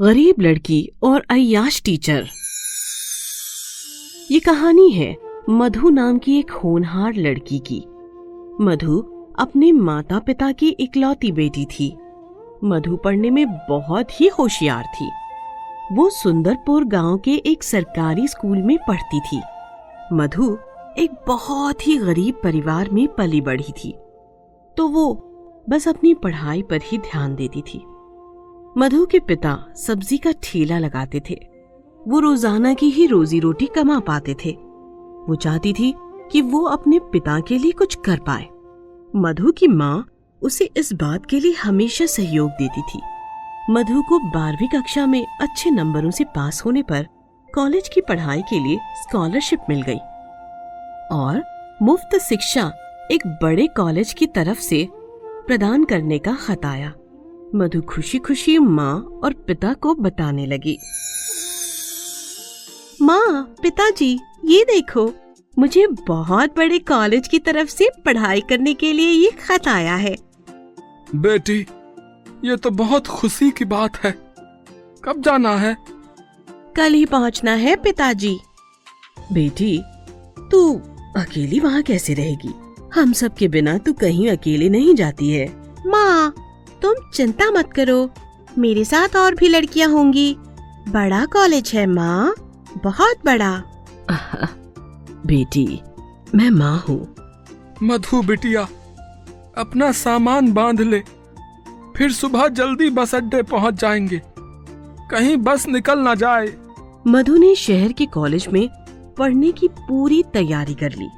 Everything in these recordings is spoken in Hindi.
गरीब लड़की और अयाश टीचर। ये कहानी है मधु नाम की एक होनहार लड़की की। मधु अपने माता पिता की इकलौती बेटी थी। मधु पढ़ने में बहुत ही होशियार थी। वो सुंदरपुर गाँव के एक सरकारी स्कूल में पढ़ती थी। मधु एक बहुत ही गरीब परिवार में पली बढ़ी थी। तो वो बस अपनी पढ़ाई पर ही ध्यान देती थी। मधु के पिता सब्ज़ी का ठेला लगाते थे। वो रोज़ाना की ही रोजी रोटी कमा पाते थे। वो चाहती थी कि वो अपने पिता के लिए कुछ कर पाए। मधु की माँ उसे इस बात के लिए हमेशा सहयोग देती थी। मधु को बारहवीं कक्षा में अच्छे नंबरों से पास होने पर कॉलेज की पढ़ाई के लिए स्कॉलरशिप मिल गई। और मुफ़्त शिक्षा एक बड़े कॉलेज की तरफ़ से प्रदान करने का खत आया। मधु खुशी खुशी माँ और पिता को बताने लगी। माँ पिताजी ये देखो मुझे बहुत बड़े कॉलेज की तरफ़ से पढ़ाई करने के लिए ये खत आया है। बेटी ये तो बहुत खुशी की बात है। कब जाना है? कल ही पहुँचना है पिताजी। बेटी तू अकेली वहाँ कैसे रहेगी? हम सब के बिना तू कहीं अकेले नहीं जाती है। माँ तुम चिंता मत करो मेरे साथ और भी लड़कियाँ होंगी। बड़ा कॉलेज है माँ बहुत बड़ा। बेटी मैं माँ हूँ। मधु बिटिया अपना सामान बाँध ले फिर सुबह जल्दी बस अड्डे पहुँच जाएँगे। कहीं बस निकल ना जाए। मधु ने शहर के कॉलेज में पढ़ने की पूरी तैयारी कर ली।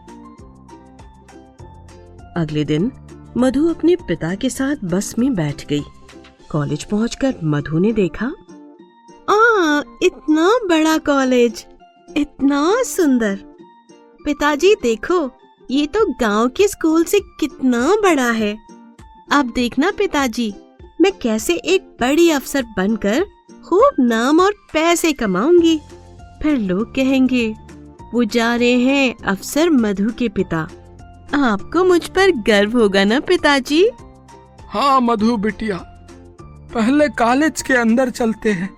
अगले दिन मधु अपने पिता के साथ बस में बैठ गई। कॉलेज पहुंचकर मधु ने देखा, आ, इतना बड़ा कॉलेज, इतना सुंदर। पिताजी देखो, ये तो गाँव के स्कूल से कितना बड़ा है। अब देखना पिताजी, मैं कैसे एक बड़ी अफसर बनकर खूब नाम और पैसे कमाऊँगी। फिर लोग कहेंगे वो जा रहे हैं अफसर मधु के पिता। आपको मुझ पर गर्व होगा ना पिताजी? हाँ मधु बिटिया पहले कॉलेज के अंदर चलते हैं।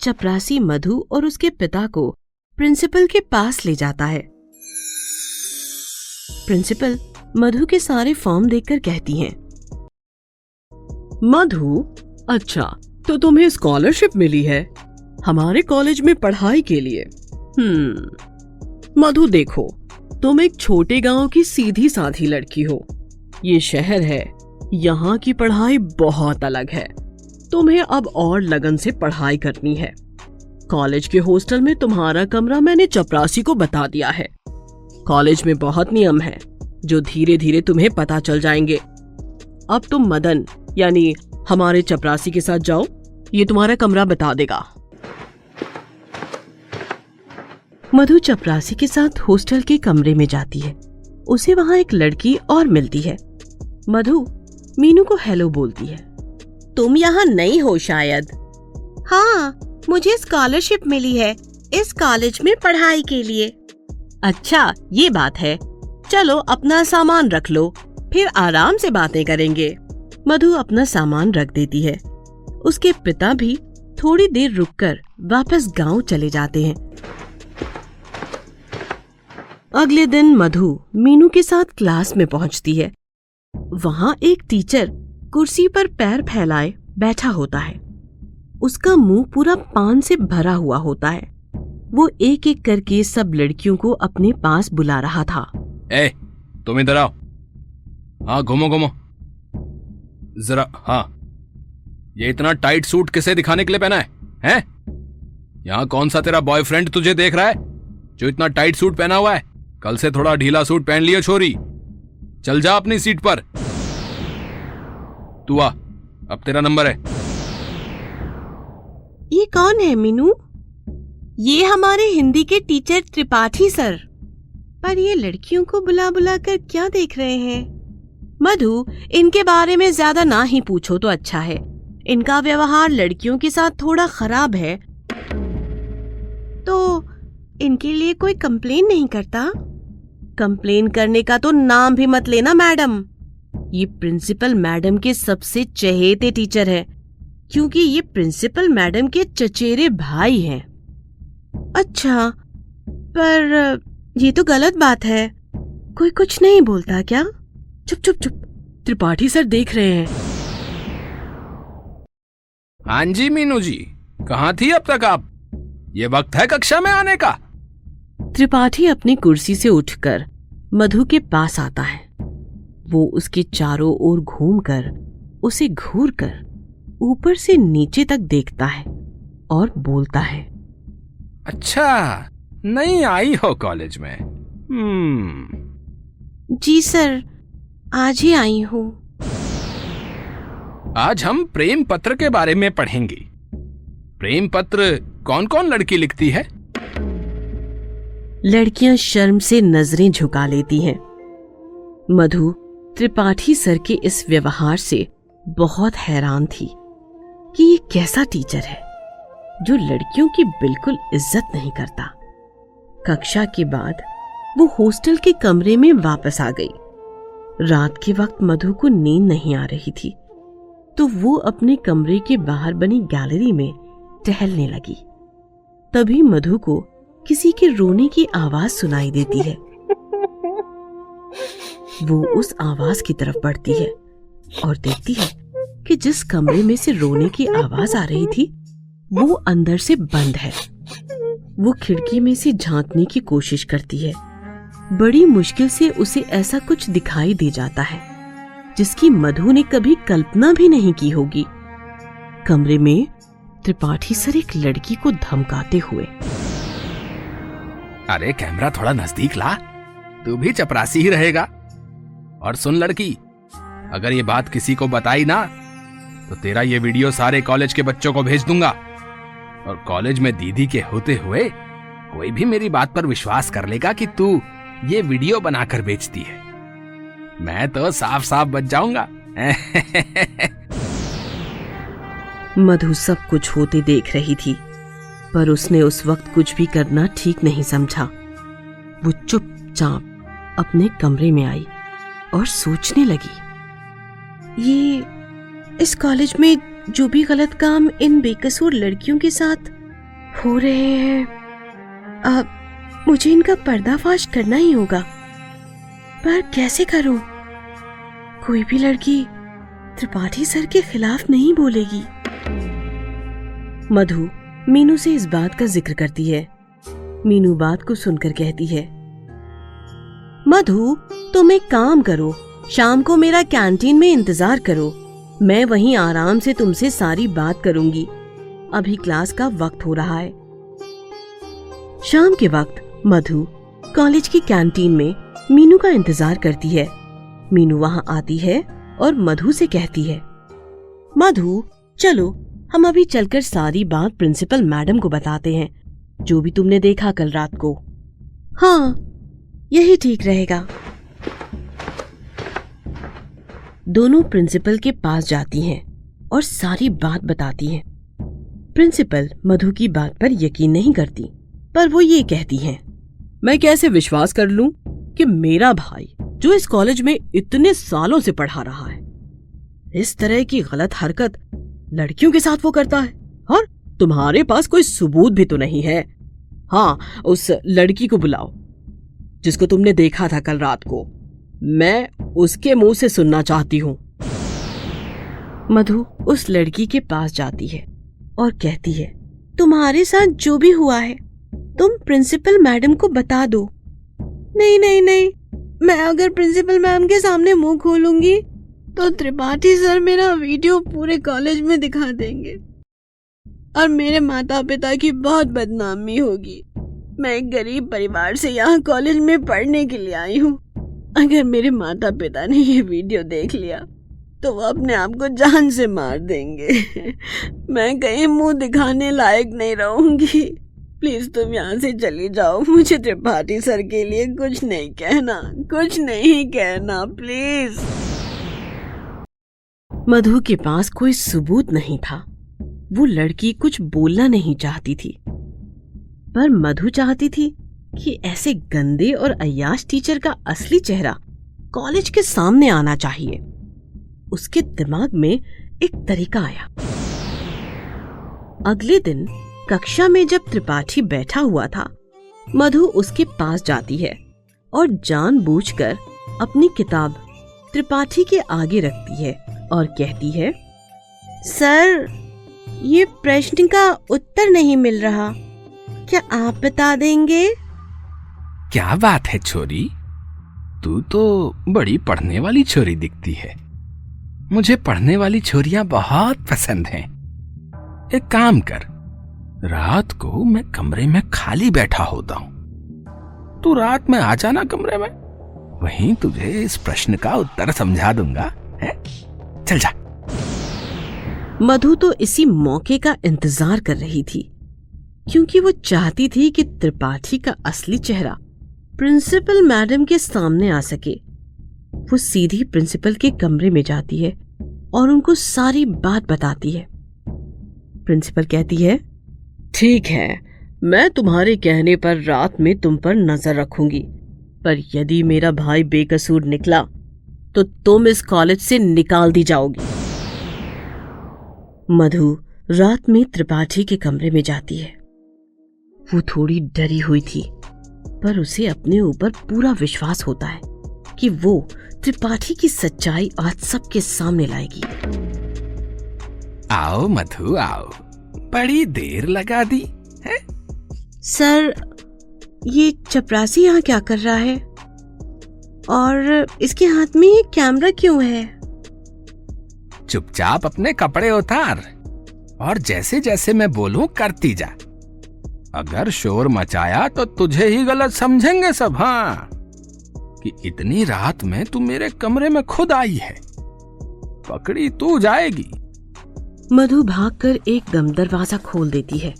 चपरासी मधु और उसके पिता को प्रिंसिपल के पास ले जाता है। प्रिंसिपल मधु के सारे फॉर्म देखकर कहती हैं। मधु अच्छा तो तुम्हें स्कॉलरशिप मिली है हमारे कॉलेज में पढ़ाई के लिए। हम्म। मधु, देखो, तुम एक छोटे गाँव की सीधी साधी लड़की हो। ये शहर है, यहाँ की पढ़ाई बहुत अलग है। तुम्हें अब और लगन से पढ़ाई करनी है। कॉलेज के हॉस्टल में तुम्हारा कमरा मैंने चपरासी को बता दिया है। कॉलेज में बहुत नियम है, जो धीरे धीरे तुम्हें पता चल जाएँगे। अब तुम मदन, यानी हमारे चपरासी के साथ जाओ, ये तुम्हारा कमरा बता देगा। मधु चपरासी के साथ हॉस्टल के कमरे में जाती है। उसे वहाँ एक लड़की और मिलती है। मधु मीनू को हेलो बोलती है। तुम यहाँ नहीं हो शायद। हाँ मुझे स्कॉलरशिप मिली है इस कॉलेज में पढ़ाई के लिए। अच्छा ये बात है। चलो अपना सामान रख लो फिर आराम से बातें करेंगे। मधु अपना सामान रख देती है। उसके पिता भी थोड़ी देर रुककर वापस गाँव चले जाते हैं। अगले दिन मधु मीनू के साथ क्लास में पहुँचती है। वहाँ एक टीचर कुर्सी पर पैर फैलाए बैठा होता है। उसका मुँह पूरा पान से भरा हुआ होता है। वो एक एक करके सब लड़कियों को अपने पास बुला रहा था। ए, तुम इधर आओ। हाँ घूमो घूमो। जरा हाँ। ये इतना टाइट सूट किसे दिखाने के लिए पहना है? हैं? यहाँ कौन सा तेरा बॉयफ्रेंड तुझे देख रहा है? जो इतना टाइट सूट पहना हुआ है? कल से थोड़ा ढीला सूट पहन लियो, छोरी। चल जा अपनी सीट पर। तू आ, अब तेरा नंबर है। ये कौन है, मीनू? ये हमारे हिंदी के टीचर त्रिपाठी सर। पर ये लड़कियों को बुला बुला कर क्या देख रहे हैं? मधु, इनके बारे में ज़्यादा ना ही पूछो तो अच्छा है। इनका व्यवहार लड़कियों के साथ थोड़ा खराब है। तो इनके लिए कोई कंप्लेन नहीं करता? कंप्लेन करने का तो नाम भी मत लेना, मैडम। ये प्रिंसिपल मैडम के सबसे चहेते टीचर है, क्योंकि ये प्रिंसिपल मैडम के चचेरे भाई हैं। अच्छा पर, ये तो गलत बात है। कोई कुछ नहीं बोलता क्या? चुप चुप चुप। त्रिपाठी सर देख रहे हैं। हाँ जी, मीनू जी। कहाँ थी अब तक आप? ये वक्त है कक्षा में आने का। त्रिपाठी अपनी कुर्सी से उठकर मधु के पास आता है। वो उसके चारों ओर घूमकर उसे घूर कर ऊपर से नीचे तक देखता है और बोलता है। अच्छा नहीं आई हो कॉलेज में। हम्म। जी सर आज ही आई हूँ। आज हम प्रेम पत्र के बारे में पढ़ेंगे। प्रेम पत्र कौन कौन लड़की लिखती है? लड़कियाँ शर्म से नज़रें झुका लेती हैं। मधु त्रिपाठी सर के इस व्यवहार से बहुत हैरान थी कि ये कैसा टीचर है, जो लड़कियों की बिल्कुल इज़्ज़त नहीं करता। कक्षा के बाद वो हॉस्टल के कमरे में वापस आ गई। रात के वक्त मधु को नींद नहीं आ रही थी तो वो अपने कमरे के बाहर बनी गैलरी में टहलने लगी। तभी मधु को किसी के रोने की आवाज़ सुनाई देती है। वो उस आवाज़ की तरफ़ बढ़ती है और देखती है कि जिस कमरे में से रोने की आवाज़ आ रही थी, वो अंदर से बंद है। वो खिड़की में से झांकने की कोशिश करती है। बड़ी मुश्किल से उसे ऐसा कुछ दिखाई दे जाता है, जिसकी मधु ने कभी कल्पना भी नहीं की होगी। कमरे में त्रिपाठी सर एक लड़की को धमकाते हुए अरे, कैमरा थोड़ा नज़दीक ला। तू भी चपरासी ही रहेगा। और सुन लड़की, अगर ये बात किसी को बताई ना तो तेरा ये वीडियो सारे कॉलेज के बच्चों को भेज दूँगा। और कॉलेज में दीदी के होते हुए, कोई भी मेरी बात पर विश्वास कर लेगा कि तू ये वीडियो बनाकर बेचती है। मैं तो साफ़ साफ़ बच जाऊँगा। मधु सब कुछ होते देख रही थी। पर उसने उस वक्त कुछ भी करना ठीक नहीं समझा। वो चुपचाप अपने कमरे में आई और सोचने लगी। ये इस कॉलेज में जो भी गलत काम इन बेकसूर लड़कियों के साथ हो रहे हैं, अब मुझे इनका पर्दाफाश करना ही होगा। पर कैसे करूँ? कोई भी लड़की त्रिपाठी सर के खिलाफ नहीं बोलेगी। मधु मीनू से इस बात का ज़िक्र करती है। मीनू बात को सुनकर कहती है, मधु, तुम एक काम करो, शाम को मेरा कैंटीन में इंतज़ार करो। मैं वहीं आराम से तुमसे सारी बात करूँगी। अभी क्लास का वक्त हो रहा है। शाम के वक्त मधु कॉलेज की कैंटीन में मीनू का इंतज़ार करती है। मीनू वहाँ आती है और मधु से कहती है, मधु, चलो हम अभी चलकर सारी बात प्रिंसिपल मैडम को बताते हैं जो भी तुमने देखा कल रात को। हाँ यही ठीक रहेगा। दोनों प्रिंसिपल के पास जाती हैं और सारी बात बताती हैं। प्रिंसिपल मधु की बात पर यकीन नहीं करती पर वो ये कहती हैं मैं कैसे विश्वास कर लूँ कि मेरा भाई जो इस कॉलेज में इतने सालों से पढ़ा रहा है इस तरह की गलत हरकत लड़कियों के साथ वो करता है। और तुम्हारे पास कोई सबूत भी तो नहीं है। हाँ उस लड़की को बुलाओ, जिसको तुमने देखा था कल रात को। मैं उसके मुँह से सुनना चाहती हूँ। मधु उस लड़की के पास जाती है और कहती है, तुम्हारे साथ जो भी हुआ है, तुम प्रिंसिपल मैडम को बता दो। नहीं नहीं नहीं, मैं अगर प्रिंसिपल मैम के सामने मुँह खोलूँगी तो त्रिपाठी सर मेरा वीडियो पूरे कॉलेज में दिखा देंगे। और मेरे माता पिता की बहुत बदनामी होगी। मैं एक गरीब परिवार से यहाँ कॉलेज में पढ़ने के लिए आई हूँ। अगर मेरे माता पिता ने ये वीडियो देख लिया तो वो अपने आप को जान से मार देंगे। मैं कहीं मुँह दिखाने लायक नहीं रहूँगी। प्लीज़ तुम यहाँ से चली जाओ। मुझे त्रिपाठी सर के लिए कुछ नहीं कहना। कुछ नहीं कहना, प्लीज़। मधु के पास कोई सबूत नहीं था। वो लड़की कुछ बोलना नहीं चाहती थी। पर मधु चाहती थी कि ऐसे गंदे और अयाश टीचर का असली चेहरा कॉलेज के सामने आना चाहिए। उसके दिमाग में एक तरीका आया। अगले दिन कक्षा में जब त्रिपाठी बैठा हुआ था, मधु उसके पास जाती है और जानबूझकर अपनी किताब त्रिपाठी के आगे रखती है। और कहती है, सर, ये प्रश्न का उत्तर नहीं मिल रहा। क्या आप बता देंगे? क्या बात है छोरी? तू तो बड़ी पढ़ने वाली छोरी दिखती है। मुझे पढ़ने वाली छोरियाँ बहुत पसंद हैं। एक काम कर, रात को मैं कमरे में खाली बैठा होता हूँ। तू रात में आ जाना कमरे में। वहीं तुझे इस प्रश्न का उत्तर समझा दूँगा, है? चल जा। मधु तो इसी मौके का इंतज़ार कर रही थी, क्योंकि वो चाहती थी कि त्रिपाठी का असली चेहरा प्रिंसिपल मैडम के सामने आ सके। वो सीधी प्रिंसिपल के कमरे में जाती है और उनको सारी बात बताती है। प्रिंसिपल कहती है, ठीक है, मैं तुम्हारे कहने पर रात में तुम पर नज़र रखूँगी, पर यदि मेरा भाई बेकसूर निकला तो तुम इस कॉलेज से निकाल दी जाओगी। मधु रात में त्रिपाठी के कमरे में जाती है। वो थोड़ी डरी हुई थी पर उसे अपने ऊपर पूरा विश्वास होता है कि वो त्रिपाठी की सच्चाई आज सबके सामने लाएगी। आओ मधु आओ। बड़ी देर लगा दी है? सर ये चपरासी यहाँ क्या कर रहा है? और इसके हाथ में ये कैमरा क्यों है? चुपचाप अपने कपड़े उतार और जैसे जैसे मैं बोलूँ करती जा। अगर शोर मचाया तो तुझे ही गलत समझेंगे सब हाँ। कि इतनी रात में तू मेरे कमरे में खुद आई है। पकड़ी तू जाएगी। मधु भागकर एकदम दरवाज़ा खोल देती है।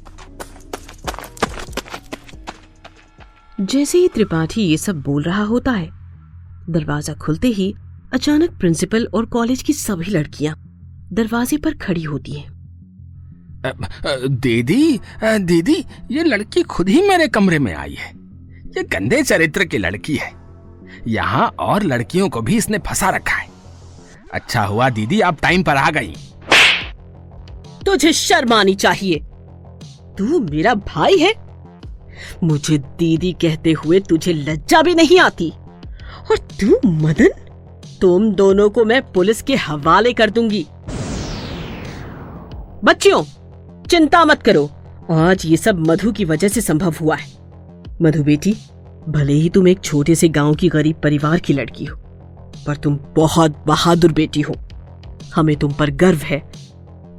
जैसे ही त्रिपाठी ये सब बोल रहा होता है दरवाज़ा खुलते ही अचानक प्रिंसिपल और कॉलेज की सभी लड़कियाँ दरवाजे पर खड़ी होती हैं। दीदी दीदी ये लड़की खुद ही मेरे कमरे में आई है। ये गंदे चरित्र की लड़की है। यहाँ और लड़कियों को भी इसने फंसा रखा है। अच्छा हुआ दीदी आप टाइम पर आ गई। तुझे शर्म आनी चाहिए। तू मेरा भाई है। मुझे दीदी कहते हुए तुझे लज्जा भी नहीं आती। और तू मदन? तुम दोनों को मैं पुलिस के हवाले कर दूँगी। बच्चियों, चिंता मत करो। आज ये सब मधु की वजह से संभव हुआ है। मधु बेटी, भले ही तुम एक छोटे से गाँव की गरीब परिवार की लड़की हो, पर तुम बहुत बहादुर बेटी हो। हमें तुम पर गर्व है।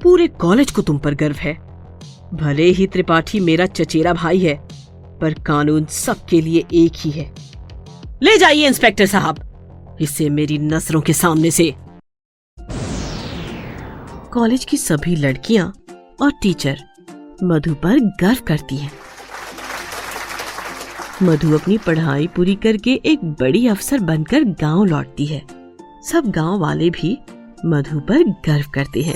पूरे कॉलेज को तुम पर गर्व है। भले ही त्रिपाठी मेरा चचेरा भाई है, पर कानून सबके लिए एक ही है। ले जाइए, इंस्पेक्टर साहब। इसे मेरी नज़रों के सामने से। कॉलेज की सभी लड़कियाँ और टीचर मधु पर गर्व करती हैं। मधु अपनी पढ़ाई पूरी करके एक बड़ी अफसर बनकर गाँव लौटती है। सब गाँव वाले भी मधु पर गर्व करते हैं।